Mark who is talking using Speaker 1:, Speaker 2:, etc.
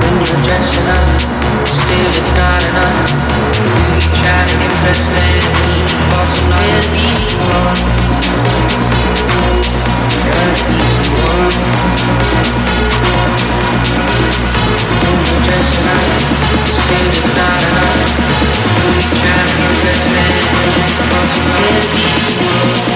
Speaker 1: When you're dressing up, still it's not enough. You try to impress me, so Trying to be someone, be someone dressing up, still it's not enough. We try to impress me, cause can't be